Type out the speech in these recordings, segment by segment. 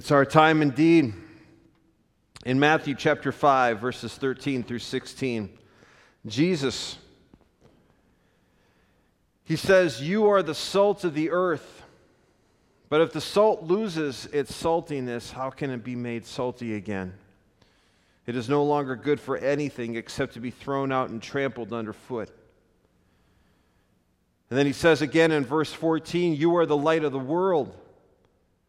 It's our time indeed. In Matthew chapter 5, verses 13 through 16, Jesus, he says, You are the salt of the earth. But if the salt loses its saltiness, how can it be made salty again? It is no longer good for anything except to be thrown out and trampled underfoot. And then he says again in verse 14, You are the light of the world.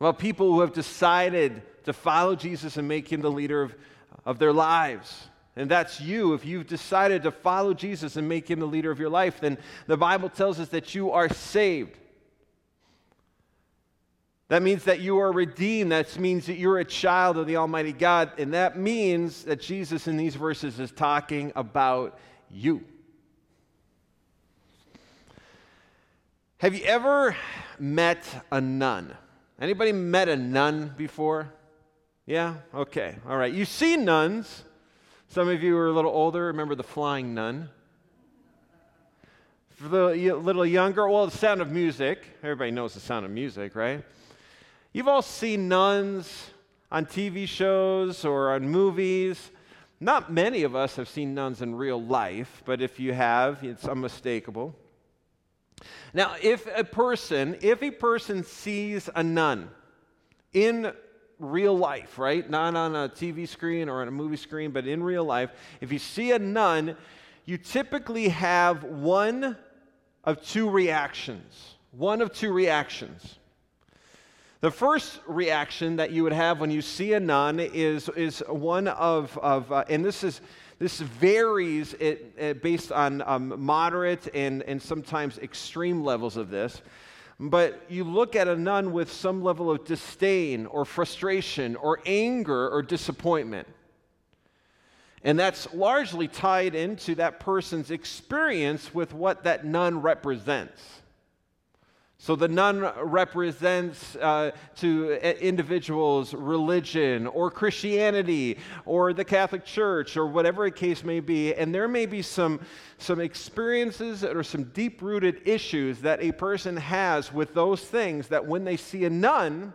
about people who have decided to follow Jesus and make him the leader of, of their lives. And that's you. If you've decided to follow Jesus and make him the leader of your life, then the Bible tells us that you are saved. That means that you are redeemed. That means that you're a child of the Almighty God. And that means that Jesus in these verses is talking about you. Have you ever met a nun? Anybody met a nun before? Yeah? Okay. All right. You see nuns. Some of you are a little older. Remember the flying nun? For the little younger, well, the sound of music. Everybody knows the sound of music, right? You've all seen nuns on TV shows or on movies. Not many of us have seen nuns in real life, but if you have, it's unmistakable. Now, if a person, if a person sees a nun in real life, right? Not on a TV screen or on a movie screen, but in real life, if you see a nun, you typically have one of two reactions. One of two reactions. The first reaction that you would have when you see a nun is, is one of, of uh, and this is this varies it, it based on um, moderate and, and sometimes extreme levels of this. But you look at a nun with some level of disdain or frustration or anger or disappointment. And that's largely tied into that person's experience with what that nun represents. So the nun represents uh, to individuals religion or Christianity or the Catholic Church or whatever a case may be. And there may be some, some experiences or some deep rooted issues that a person has with those things that when they see a nun,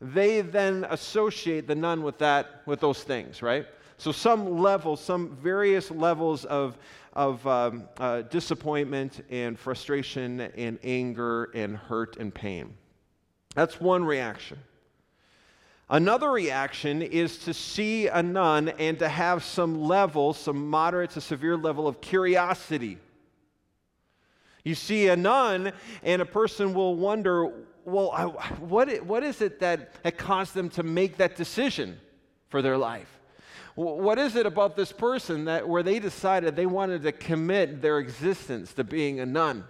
they then associate the nun with that, with those things, right? So some levels, some various levels of of um, uh, disappointment and frustration and anger and hurt and pain. That's one reaction. Another reaction is to see a nun and to have some level, some moderate to severe level of curiosity. You see a nun, and a person will wonder, well, I, what, what is it that, that caused them to make that decision for their life? What is it about this person that where they decided they wanted to commit their existence to being a nun?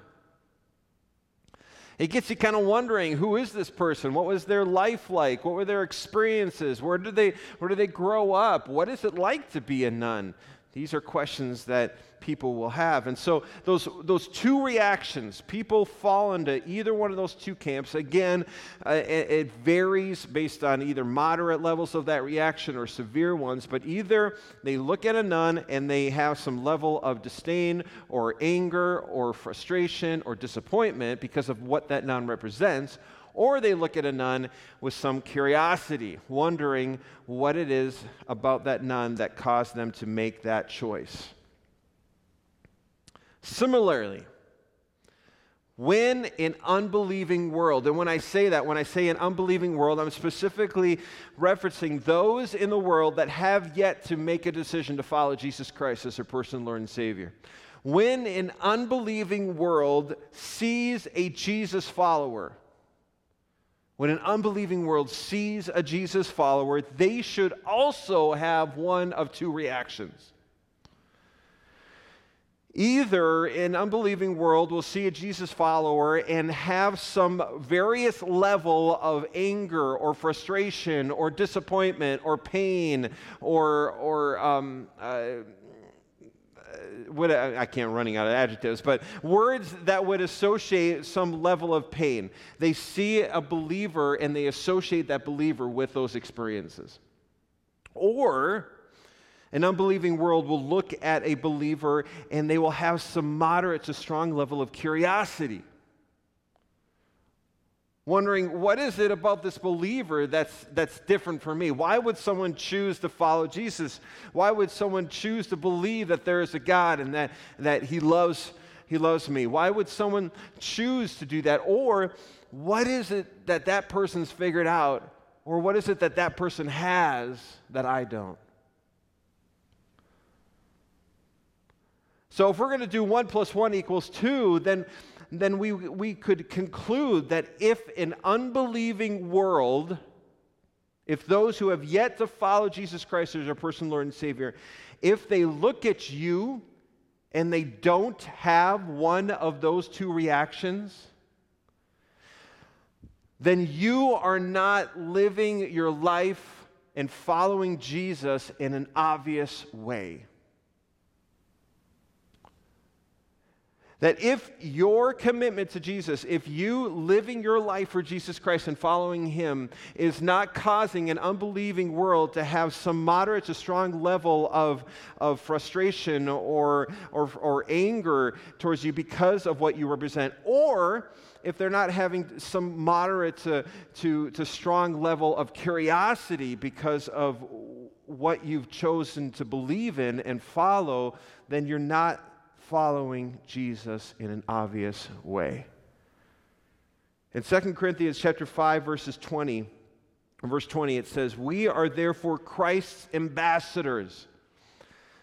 It gets you kind of wondering who is this person? What was their life like? What were their experiences? Where did they, where did they grow up? What is it like to be a nun? These are questions that people will have. And so, those, those two reactions, people fall into either one of those two camps. Again, uh, it, it varies based on either moderate levels of that reaction or severe ones, but either they look at a nun and they have some level of disdain or anger or frustration or disappointment because of what that nun represents or they look at a nun with some curiosity, wondering what it is about that nun that caused them to make that choice. Similarly, when an unbelieving world, and when I say that, when I say an unbelieving world, I'm specifically referencing those in the world that have yet to make a decision to follow Jesus Christ as their personal Lord and Savior. When an unbelieving world sees a Jesus follower, when an unbelieving world sees a Jesus follower, they should also have one of two reactions. Either an unbelieving world will see a Jesus follower and have some various level of anger or frustration or disappointment or pain or, or um, uh, what I can't running out of adjectives, but words that would associate some level of pain. They see a believer and they associate that believer with those experiences. Or an unbelieving world will look at a believer and they will have some moderate to strong level of curiosity wondering what is it about this believer that's, that's different for me? Why would someone choose to follow Jesus? Why would someone choose to believe that there is a God and that, that he, loves, he loves me? Why would someone choose to do that? Or what is it that that person's figured out? Or what is it that that person has that I don't? So if we're going to do one plus one equals two, then then we, we could conclude that if an unbelieving world, if those who have yet to follow Jesus Christ as their personal Lord and Savior, if they look at you and they don't have one of those two reactions, then you are not living your life and following Jesus in an obvious way. That if your commitment to Jesus, if you living your life for Jesus Christ and following Him is not causing an unbelieving world to have some moderate to strong level of, of frustration or, or, or anger towards you because of what you represent, or if they're not having some moderate to, to, to strong level of curiosity because of what you've chosen to believe in and follow, then you're not following Jesus in an obvious way. In 2 Corinthians chapter 5 verses 20 verse 20 it says, "We are therefore Christ's ambassadors."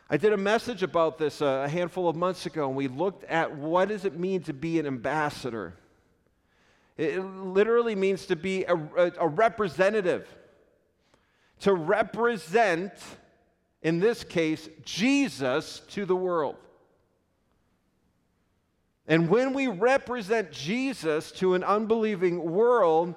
I did a message about this uh, a handful of months ago and we looked at what does it mean to be an ambassador. It literally means to be a, a, a representative. To represent in this case Jesus to the world. And when we represent Jesus to an unbelieving world,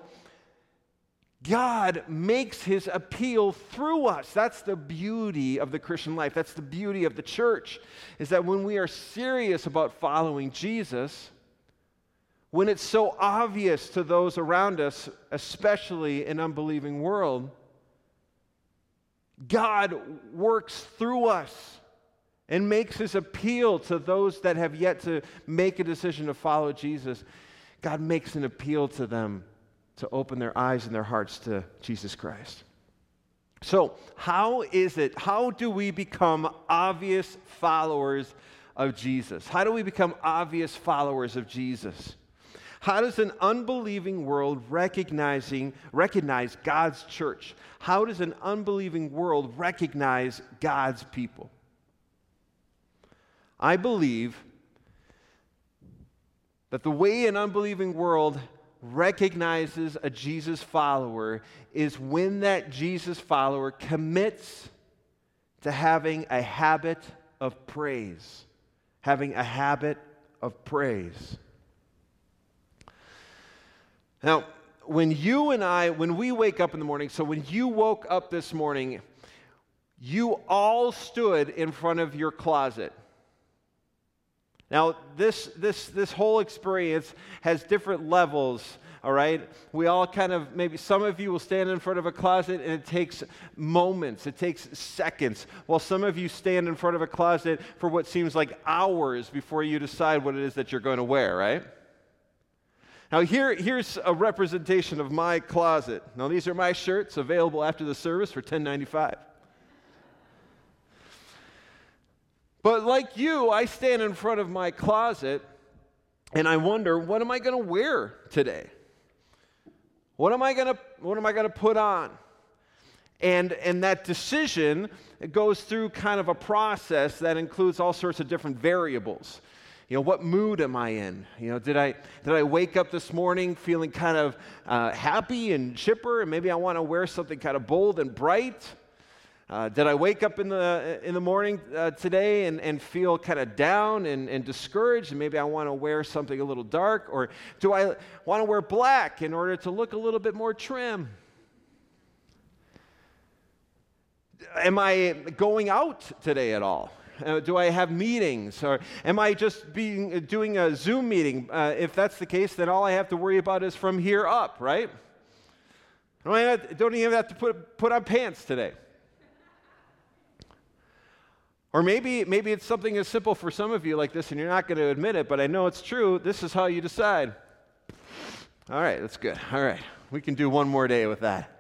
God makes his appeal through us. That's the beauty of the Christian life. That's the beauty of the church, is that when we are serious about following Jesus, when it's so obvious to those around us, especially an unbelieving world, God works through us and makes his appeal to those that have yet to make a decision to follow Jesus. God makes an appeal to them to open their eyes and their hearts to Jesus Christ. So, how is it? How do we become obvious followers of Jesus? How do we become obvious followers of Jesus? How does an unbelieving world recognizing recognize God's church? How does an unbelieving world recognize God's people? I believe that the way an unbelieving world recognizes a Jesus follower is when that Jesus follower commits to having a habit of praise. Having a habit of praise. Now, when you and I, when we wake up in the morning, so when you woke up this morning, you all stood in front of your closet. Now, this, this, this whole experience has different levels, all right? We all kind of, maybe some of you will stand in front of a closet and it takes moments, it takes seconds, while some of you stand in front of a closet for what seems like hours before you decide what it is that you're going to wear, right? Now, here, here's a representation of my closet. Now, these are my shirts available after the service for $10.95. But like you, I stand in front of my closet and I wonder, what am I going to wear today? What am I going to what am I going to put on? And and that decision goes through kind of a process that includes all sorts of different variables. You know, what mood am I in? You know, did I did I wake up this morning feeling kind of uh, happy and chipper, and maybe I want to wear something kind of bold and bright? Uh, did I wake up in the, in the morning uh, today and, and feel kind of down and, and discouraged, and maybe I want to wear something a little dark? Or do I want to wear black in order to look a little bit more trim? Am I going out today at all? Uh, do I have meetings? Or am I just being, uh, doing a Zoom meeting? Uh, if that's the case, then all I have to worry about is from here up, right? I don't, don't even have to put, put on pants today. Or maybe, maybe it's something as simple for some of you like this, and you're not going to admit it, but I know it's true. This is how you decide. All right, that's good. All right, we can do one more day with that.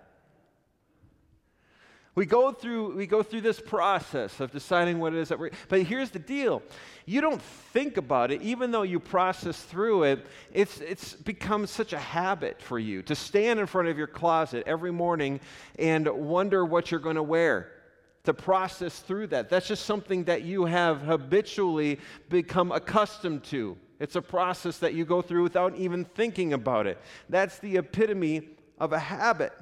We go through, we go through this process of deciding what it is that we're. But here's the deal you don't think about it, even though you process through it, it's, it's become such a habit for you to stand in front of your closet every morning and wonder what you're going to wear to process through that. That's just something that you have habitually become accustomed to. It's a process that you go through without even thinking about it. That's the epitome of a habit.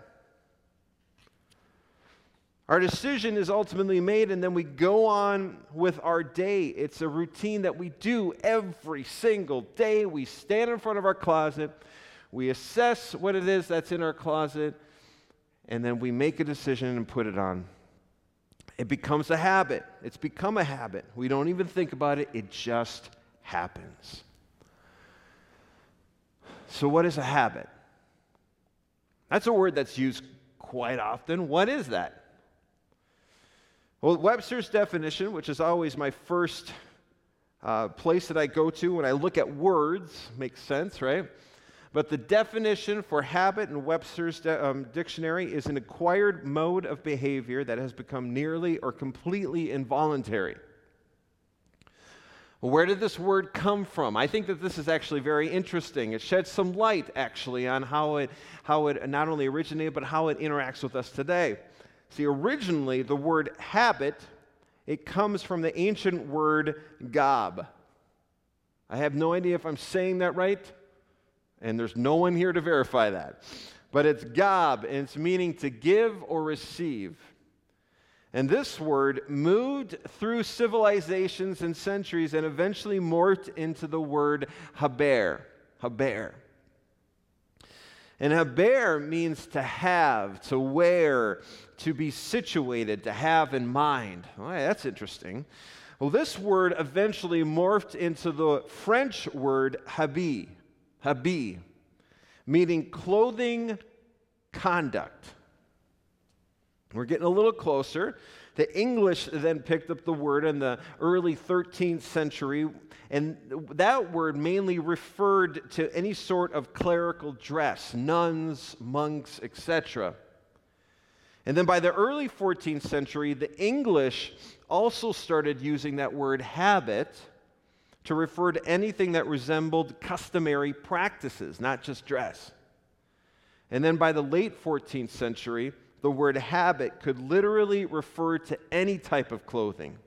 Our decision is ultimately made, and then we go on with our day. It's a routine that we do every single day. We stand in front of our closet, we assess what it is that's in our closet, and then we make a decision and put it on. It becomes a habit. It's become a habit. We don't even think about it, it just happens. So, what is a habit? That's a word that's used quite often. What is that? Well, Webster's definition, which is always my first uh, place that I go to when I look at words, makes sense, right? But the definition for habit in Webster's um, dictionary is an acquired mode of behavior that has become nearly or completely involuntary. Where did this word come from? I think that this is actually very interesting. It sheds some light, actually, on how it, how it not only originated, but how it interacts with us today. See, originally, the word habit, it comes from the ancient word gob. I have no idea if I'm saying that right and there's no one here to verify that. But it's gob, and it's meaning to give or receive. And this word moved through civilizations and centuries and eventually morphed into the word haber. Haber. And haber means to have, to wear, to be situated, to have in mind. Oh, that's interesting. Well, this word eventually morphed into the French word habit, Habi, meaning clothing conduct. We're getting a little closer. The English then picked up the word in the early 13th century, and that word mainly referred to any sort of clerical dress, nuns, monks, etc. And then by the early 14th century, the English also started using that word habit to refer to anything that resembled customary practices, not just dress. And then by the late 14th century, the word habit could literally refer to any type of clothing.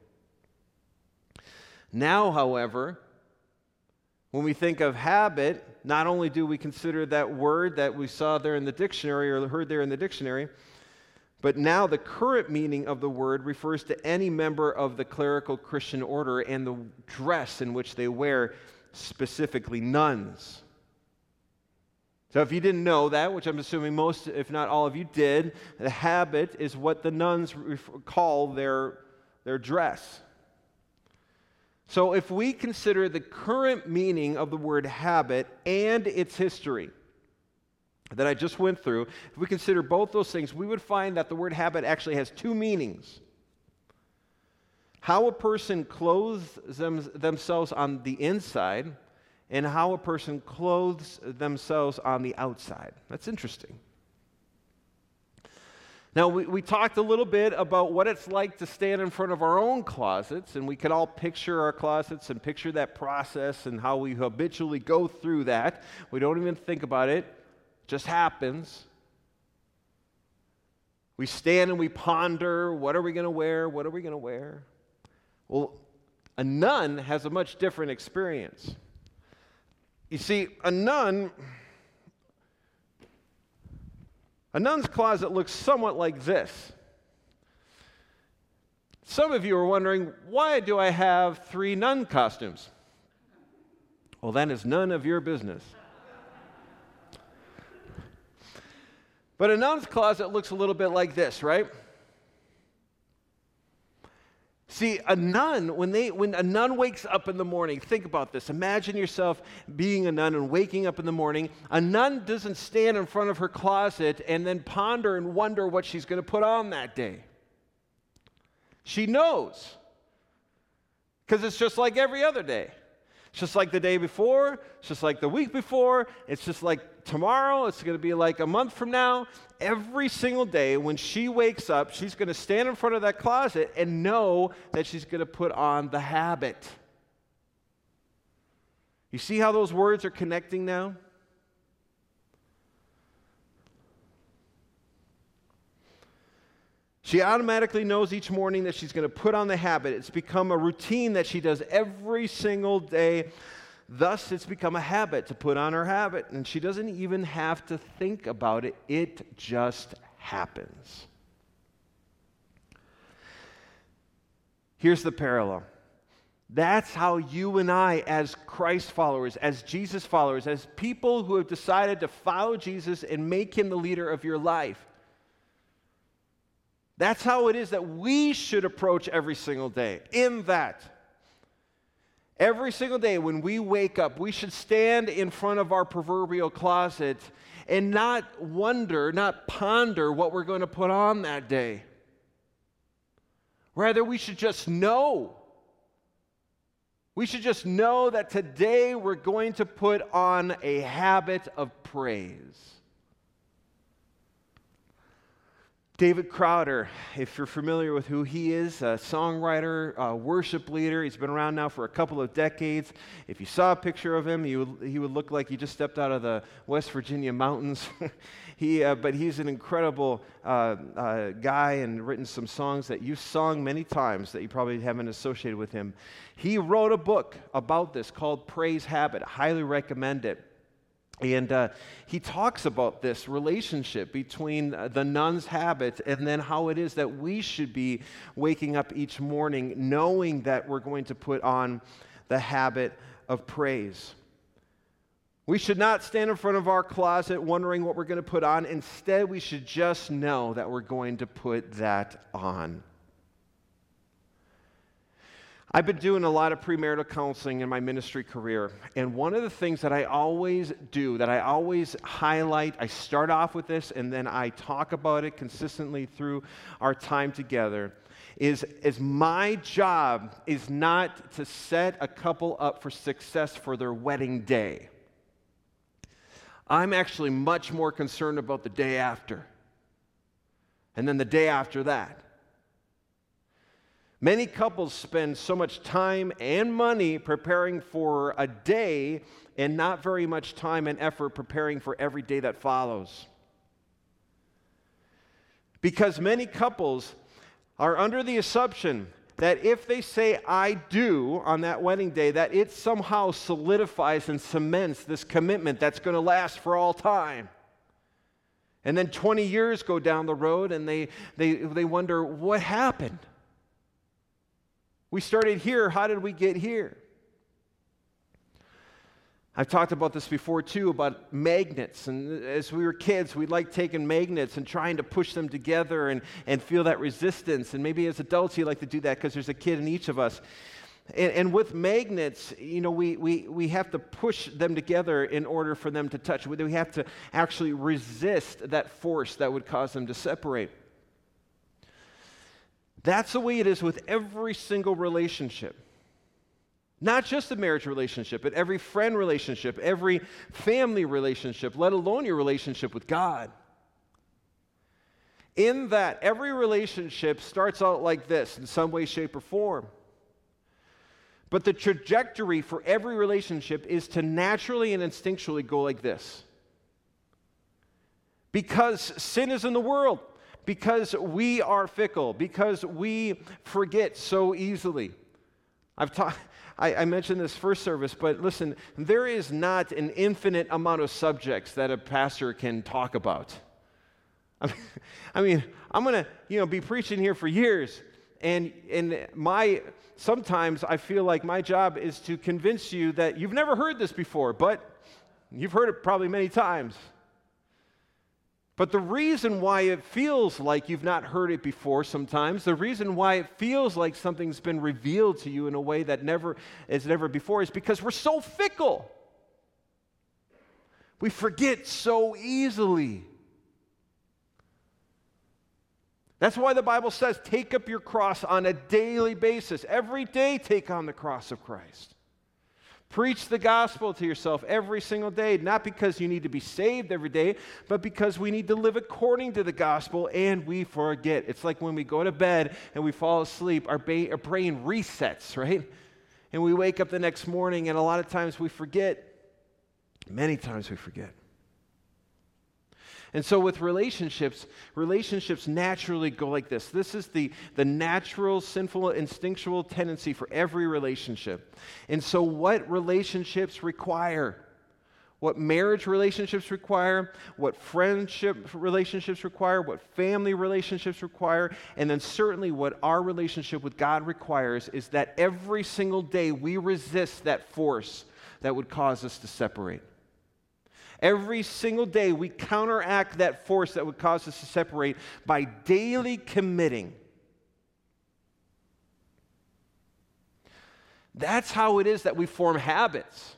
Now, however, when we think of habit, not only do we consider that word that we saw there in the dictionary or heard there in the dictionary, but now the current meaning of the word refers to any member of the clerical Christian order and the dress in which they wear, specifically nuns. So, if you didn't know that, which I'm assuming most, if not all of you did, the habit is what the nuns call their, their dress. So, if we consider the current meaning of the word habit and its history, that I just went through, if we consider both those things, we would find that the word habit actually has two meanings. How a person clothes them, themselves on the inside, and how a person clothes themselves on the outside. That's interesting. Now, we, we talked a little bit about what it's like to stand in front of our own closets, and we could all picture our closets and picture that process and how we habitually go through that. We don't even think about it just happens. We stand and we ponder what are we going to wear? What are we going to wear? Well, a nun has a much different experience. You see, a nun, a nun's closet looks somewhat like this. Some of you are wondering, why do I have three nun costumes? Well, that is none of your business. But a nun's closet looks a little bit like this, right? See, a nun, when, they, when a nun wakes up in the morning, think about this. Imagine yourself being a nun and waking up in the morning. A nun doesn't stand in front of her closet and then ponder and wonder what she's going to put on that day. She knows, because it's just like every other day. It's just like the day before, it's just like the week before, it's just like tomorrow, it's going to be like a month from now. Every single day when she wakes up, she's going to stand in front of that closet and know that she's going to put on the habit. You see how those words are connecting now? She automatically knows each morning that she's going to put on the habit. It's become a routine that she does every single day. Thus, it's become a habit to put on her habit, and she doesn't even have to think about it, it just happens. Here's the parallel. That's how you and I, as Christ followers, as Jesus followers, as people who have decided to follow Jesus and make him the leader of your life, that's how it is that we should approach every single day. In that, every single day when we wake up, we should stand in front of our proverbial closet and not wonder, not ponder what we're going to put on that day. Rather, we should just know. We should just know that today we're going to put on a habit of praise. David Crowder, if you're familiar with who he is, a songwriter, a worship leader. He's been around now for a couple of decades. If you saw a picture of him, he would, he would look like he just stepped out of the West Virginia mountains. he, uh, but he's an incredible uh, uh, guy and written some songs that you've sung many times that you probably haven't associated with him. He wrote a book about this called Praise Habit. highly recommend it. And uh, he talks about this relationship between uh, the nun's habit and then how it is that we should be waking up each morning knowing that we're going to put on the habit of praise. We should not stand in front of our closet wondering what we're going to put on. Instead, we should just know that we're going to put that on. I've been doing a lot of premarital counseling in my ministry career, and one of the things that I always do, that I always highlight, I start off with this and then I talk about it consistently through our time together, is, is my job is not to set a couple up for success for their wedding day. I'm actually much more concerned about the day after, and then the day after that. Many couples spend so much time and money preparing for a day and not very much time and effort preparing for every day that follows. Because many couples are under the assumption that if they say I do on that wedding day, that it somehow solidifies and cements this commitment that's going to last for all time. And then 20 years go down the road and they, they, they wonder, what happened? We started here. How did we get here? I've talked about this before too about magnets. And as we were kids, we liked taking magnets and trying to push them together and, and feel that resistance. And maybe as adults, you like to do that because there's a kid in each of us. And, and, with magnets, you know, we, we, we have to push them together in order for them to touch. We have to actually resist that force that would cause them to separate. That's the way it is with every single relationship. Not just a marriage relationship, but every friend relationship, every family relationship, let alone your relationship with God. In that, every relationship starts out like this in some way, shape, or form. But the trajectory for every relationship is to naturally and instinctually go like this. Because sin is in the world because we are fickle, because we forget so easily. I've taught. I, I mentioned this first service, but listen, there is not an infinite amount of subjects that a pastor can talk about. I mean, I mean I'm going to, you know, be preaching here for years, And, and my, sometimes I feel like my job is to convince you that you've never heard this before, but you've heard it probably many times. But the reason why it feels like you've not heard it before sometimes, the reason why it feels like something's been revealed to you in a way that never is never before is because we're so fickle. We forget so easily. That's why the Bible says take up your cross on a daily basis. Every day, take on the cross of Christ. Preach the gospel to yourself every single day, not because you need to be saved every day, but because we need to live according to the gospel and we forget. It's like when we go to bed and we fall asleep, our, ba- our brain resets, right? And we wake up the next morning, and a lot of times we forget. Many times we forget. And so, with relationships, relationships naturally go like this. This is the, the natural, sinful, instinctual tendency for every relationship. And so, what relationships require? What marriage relationships require, what friendship relationships require, what family relationships require, and then certainly what our relationship with God requires is that every single day we resist that force that would cause us to separate. Every single day, we counteract that force that would cause us to separate by daily committing. That's how it is that we form habits.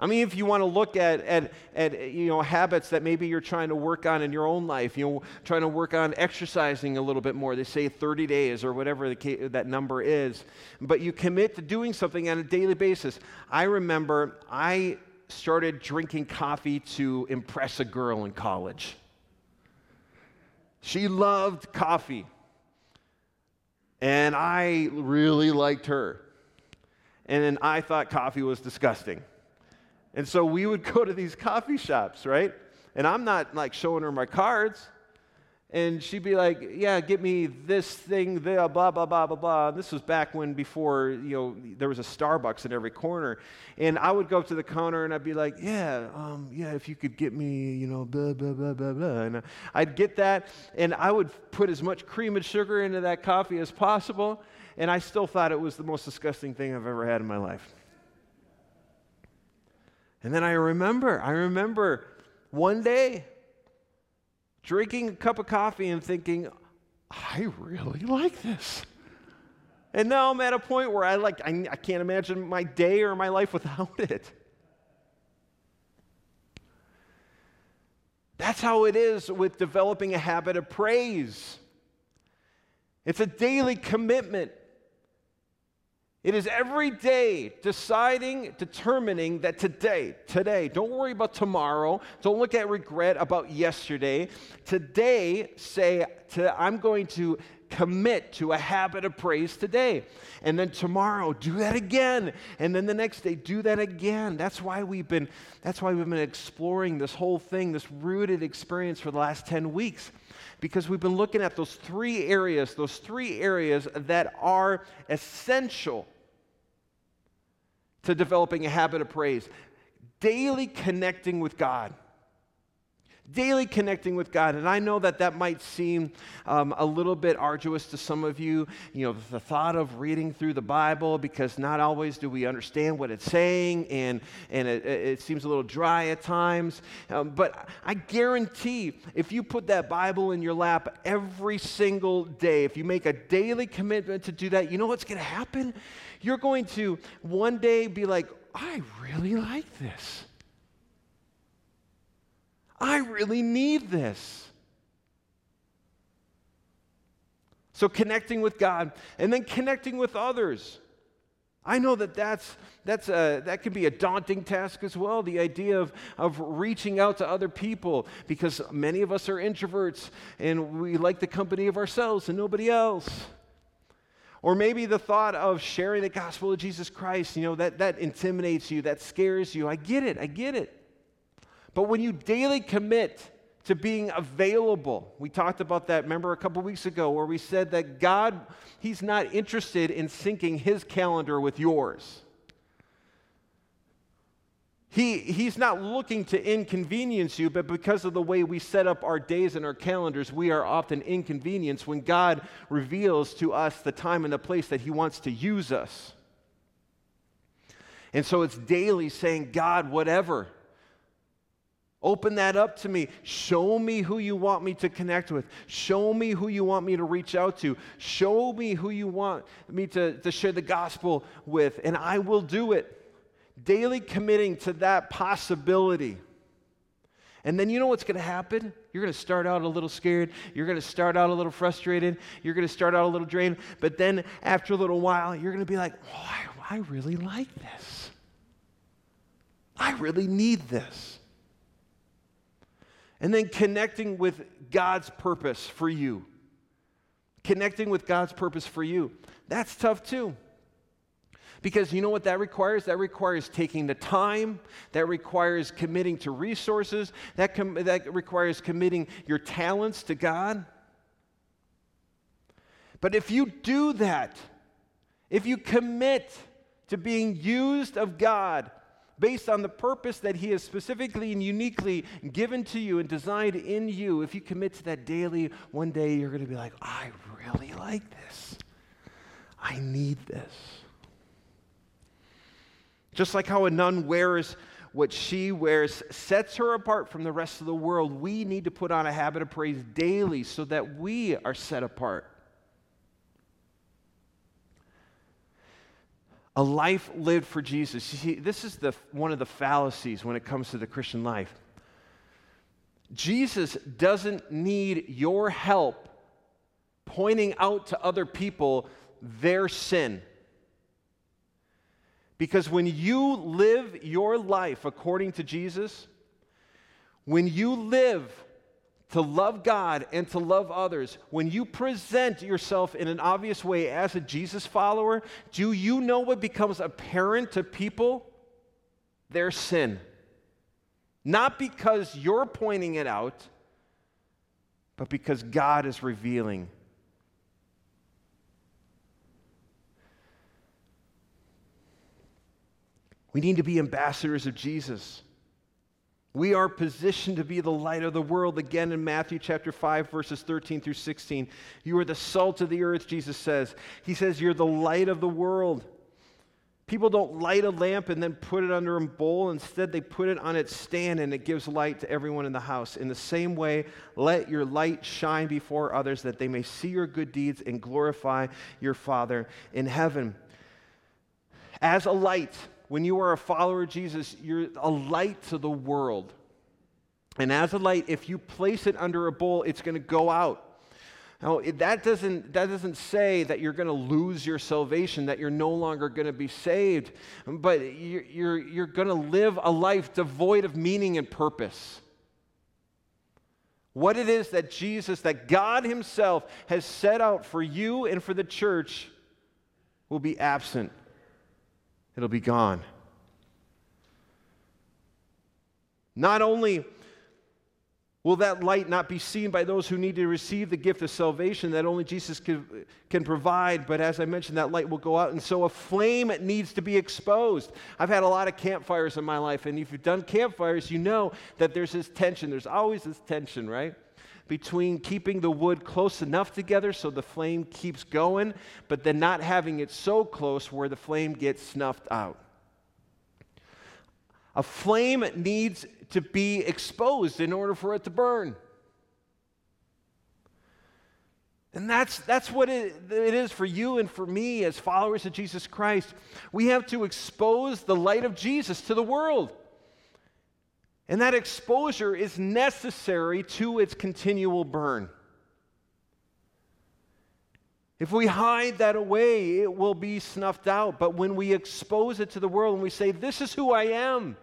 I mean, if you want to look at, at, at you know, habits that maybe you're trying to work on in your own life, you know, trying to work on exercising a little bit more, they say 30 days or whatever the, that number is, but you commit to doing something on a daily basis. I remember I started drinking coffee to impress a girl in college. She loved coffee. And I really liked her. And then I thought coffee was disgusting. And so we would go to these coffee shops, right? And I'm not like showing her my cards and she'd be like, "Yeah, get me this thing, there, blah blah blah blah blah." And This was back when before you know there was a Starbucks in every corner, and I would go up to the counter and I'd be like, "Yeah, um, yeah, if you could get me, you know, blah blah blah blah blah," and I'd get that, and I would put as much cream and sugar into that coffee as possible, and I still thought it was the most disgusting thing I've ever had in my life. And then I remember, I remember one day drinking a cup of coffee and thinking, I really like this. And now I'm at a point where I like I, I can't imagine my day or my life without it. That's how it is with developing a habit of praise. It's a daily commitment. It is every day deciding, determining that today, today, don't worry about tomorrow. Don't look at regret about yesterday. Today, say, to, I'm going to commit to a habit of praise today. And then tomorrow, do that again. And then the next day, do that again. That's why we've been, that's why we've been exploring this whole thing, this rooted experience for the last 10 weeks because we've been looking at those three areas, those three areas that are essential to developing a habit of praise. Daily connecting with God daily connecting with God. And I know that that might seem um, a little bit arduous to some of you, you know, the thought of reading through the Bible, because not always do we understand what it's saying, and, and it, it seems a little dry at times. Um, but I guarantee if you put that Bible in your lap every single day, if you make a daily commitment to do that, you know what's going to happen? You're going to one day be like, I really like this. I really need this. So, connecting with God and then connecting with others. I know that that's, that's a, that can be a daunting task as well, the idea of, of reaching out to other people, because many of us are introverts and we like the company of ourselves and nobody else. Or maybe the thought of sharing the gospel of Jesus Christ, you know, that, that intimidates you, that scares you. I get it, I get it. But when you daily commit to being available, we talked about that, remember, a couple weeks ago, where we said that God, He's not interested in syncing His calendar with yours. He, he's not looking to inconvenience you, but because of the way we set up our days and our calendars, we are often inconvenienced when God reveals to us the time and the place that He wants to use us. And so it's daily saying, God, whatever. Open that up to me. Show me who you want me to connect with. Show me who you want me to reach out to. Show me who you want me to, to share the gospel with, and I will do it daily committing to that possibility. And then you know what's going to happen? You're going to start out a little scared. You're going to start out a little frustrated. You're going to start out a little drained. But then after a little while, you're going to be like, oh, I, I really like this. I really need this. And then connecting with God's purpose for you. Connecting with God's purpose for you. That's tough too. Because you know what that requires? That requires taking the time, that requires committing to resources, that, com- that requires committing your talents to God. But if you do that, if you commit to being used of God based on the purpose that He has specifically and uniquely given to you and designed in you, if you commit to that daily, one day you're going to be like, I really like this. I need this. Just like how a nun wears what she wears sets her apart from the rest of the world, we need to put on a habit of praise daily so that we are set apart. A life lived for Jesus. You see, this is the, one of the fallacies when it comes to the Christian life. Jesus doesn't need your help pointing out to other people their sin. Because when you live your life according to Jesus, when you live to love God and to love others, when you present yourself in an obvious way as a Jesus follower, do you know what becomes apparent to people? Their sin. Not because you're pointing it out, but because God is revealing We need to be ambassadors of Jesus. We are positioned to be the light of the world. Again, in Matthew chapter 5, verses 13 through 16. You are the salt of the earth, Jesus says. He says, You're the light of the world. People don't light a lamp and then put it under a bowl. Instead, they put it on its stand and it gives light to everyone in the house. In the same way, let your light shine before others that they may see your good deeds and glorify your Father in heaven. As a light, when you are a follower of Jesus, you're a light to the world. And as a light, if you place it under a bowl, it's going to go out. Now, that doesn't, that doesn't say that you're going to lose your salvation, that you're no longer going to be saved, but you're, you're, you're going to live a life devoid of meaning and purpose. What it is that Jesus, that God Himself has set out for you and for the church will be absent it'll be gone. Not only will that light not be seen by those who need to receive the gift of salvation that only Jesus can, can provide, but as I mentioned, that light will go out. And so a flame needs to be exposed. I've had a lot of campfires in my life, and if you've done campfires, you know that there's this tension. There's always this tension, right? Between keeping the wood close enough together so the flame keeps going, but then not having it so close where the flame gets snuffed out. A flame needs to be exposed in order for it to burn. And that's, that's what it, it is for you and for me as followers of Jesus Christ. We have to expose the light of Jesus to the world. And that exposure is necessary to its continual burn. If we hide that away, it will be snuffed out. But when we expose it to the world and we say, This is who I am,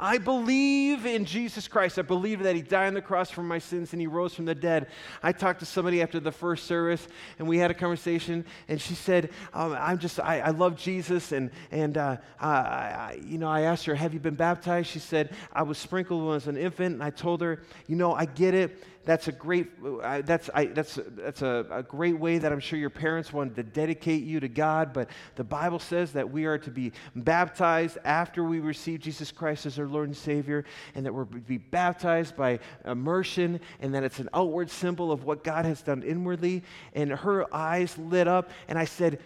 I believe in Jesus Christ. I believe that He died on the cross for my sins and He rose from the dead. I talked to somebody after the first service and we had a conversation, and she said, um, "I'm just, I, I, love Jesus." And and uh, I, you know, I asked her, "Have you been baptized?" She said, "I was sprinkled when I was an infant." And I told her, "You know, I get it that's a great, uh, that's, I, that's, that's a, a great way that I'm sure your parents wanted to dedicate you to God, but the Bible says that we are to be baptized after we receive Jesus Christ as our Lord and Savior, and that we're to be baptized by immersion, and that it's an outward symbol of what God has done inwardly. And her eyes lit up, and I said,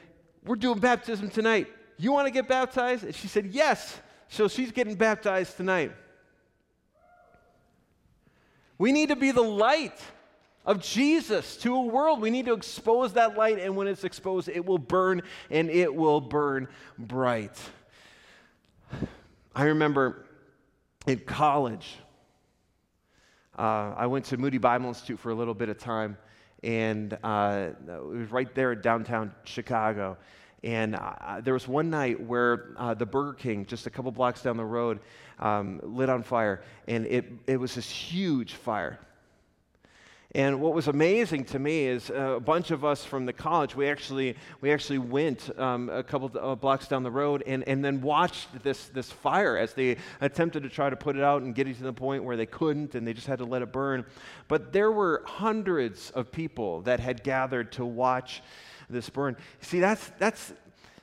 We're doing baptism tonight. You want to get baptized? And she said, Yes. So she's getting baptized tonight. We need to be the light of Jesus to a world. We need to expose that light, and when it's exposed, it will burn and it will burn bright. I remember in college, uh, I went to Moody Bible Institute for a little bit of time, and uh, it was right there in downtown Chicago. And uh, there was one night where uh, the Burger King, just a couple blocks down the road, um, lit on fire, and it, it was this huge fire. And what was amazing to me is uh, a bunch of us from the college, we actually, we actually went um, a couple uh, blocks down the road and, and then watched this, this fire as they attempted to try to put it out and get it to the point where they couldn't and they just had to let it burn. But there were hundreds of people that had gathered to watch this burn. See, that's, that's,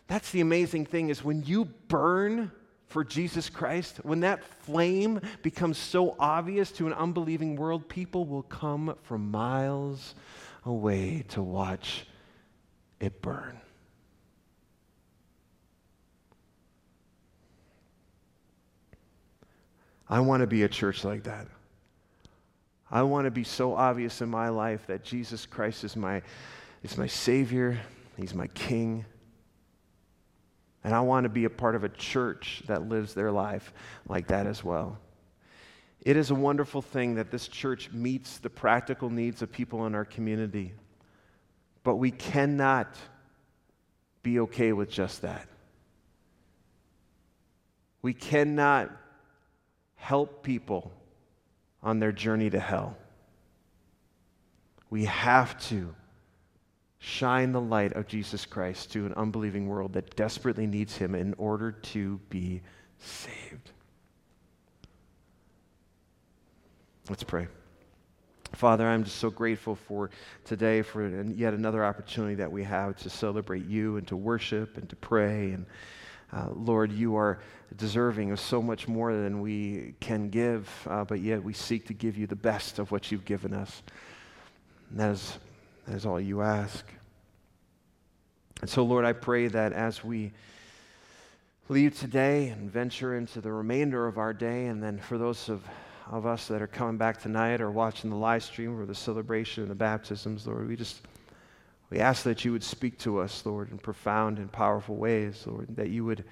that's the amazing thing is when you burn for Jesus Christ, when that flame becomes so obvious to an unbelieving world, people will come from miles away to watch it burn. I want to be a church like that. I want to be so obvious in my life that Jesus Christ is my, is my Savior, He's my King. And I want to be a part of a church that lives their life like that as well. It is a wonderful thing that this church meets the practical needs of people in our community. But we cannot be okay with just that. We cannot help people on their journey to hell. We have to shine the light of Jesus Christ to an unbelieving world that desperately needs him in order to be saved. Let's pray. Father, I'm just so grateful for today, for yet another opportunity that we have to celebrate you and to worship and to pray. And uh, Lord, you are deserving of so much more than we can give, uh, but yet we seek to give you the best of what you've given us. And that is that is all you ask. And so, Lord, I pray that as we leave today and venture into the remainder of our day, and then for those of, of us that are coming back tonight or watching the live stream or the celebration of the baptisms, Lord, we just we ask that you would speak to us, Lord, in profound and powerful ways, Lord, that you would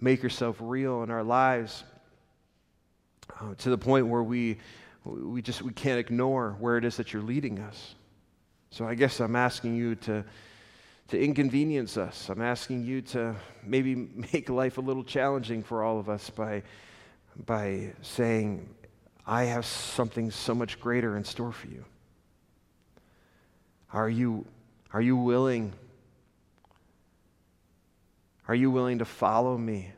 make yourself real in our lives uh, to the point where we, we just we can't ignore where it is that you're leading us. So I guess I'm asking you to, to inconvenience us. I'm asking you to maybe make life a little challenging for all of us by, by saying, I have something so much greater in store for you. Are you, are you willing? Are you willing to follow me?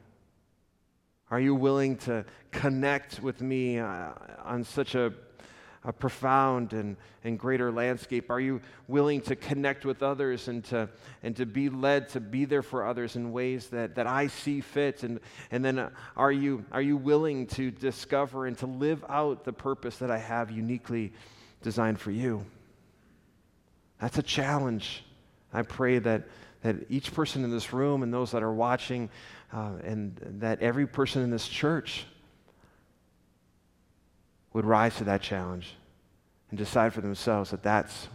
Are you willing to connect with me uh, on such a a profound and, and greater landscape? Are you willing to connect with others and to, and to be led to be there for others in ways that, that I see fit? And, and then uh, are, you, are you willing to discover and to live out the purpose that I have uniquely designed for you? That's a challenge. I pray that, that each person in this room and those that are watching, uh, and that every person in this church would rise to that challenge and decide for themselves that that's,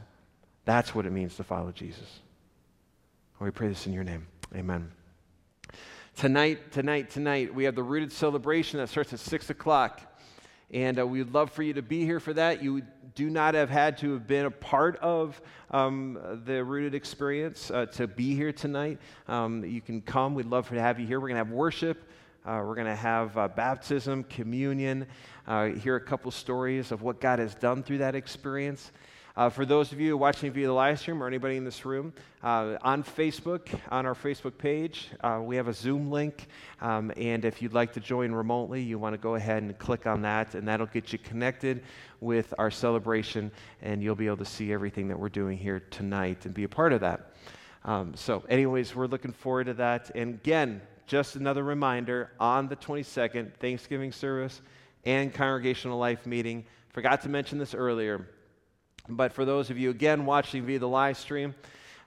that's what it means to follow Jesus. we pray this in your name. Amen. Tonight, tonight, tonight, we have the Rooted celebration that starts at 6 o'clock. And uh, we'd love for you to be here for that. You do not have had to have been a part of um, the Rooted experience uh, to be here tonight. Um, you can come. We'd love to have you here. We're going to have worship. Uh, we're going to have uh, baptism, communion, uh, hear a couple stories of what God has done through that experience. Uh, for those of you watching via the live stream or anybody in this room, uh, on Facebook, on our Facebook page, uh, we have a Zoom link. Um, and if you'd like to join remotely, you want to go ahead and click on that, and that'll get you connected with our celebration, and you'll be able to see everything that we're doing here tonight and be a part of that. Um, so, anyways, we're looking forward to that. And again, just another reminder on the 22nd, Thanksgiving service and congregational life meeting. Forgot to mention this earlier. But for those of you, again, watching via the live stream,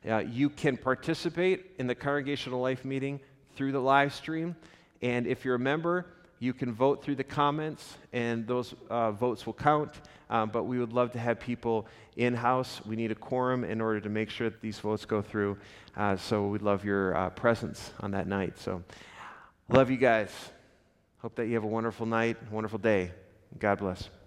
uh, you can participate in the congregational life meeting through the live stream. And if you're a member, you can vote through the comments, and those uh, votes will count. Um, but we would love to have people in house. We need a quorum in order to make sure that these votes go through. Uh, so we'd love your uh, presence on that night. So, love you guys. Hope that you have a wonderful night, wonderful day. God bless.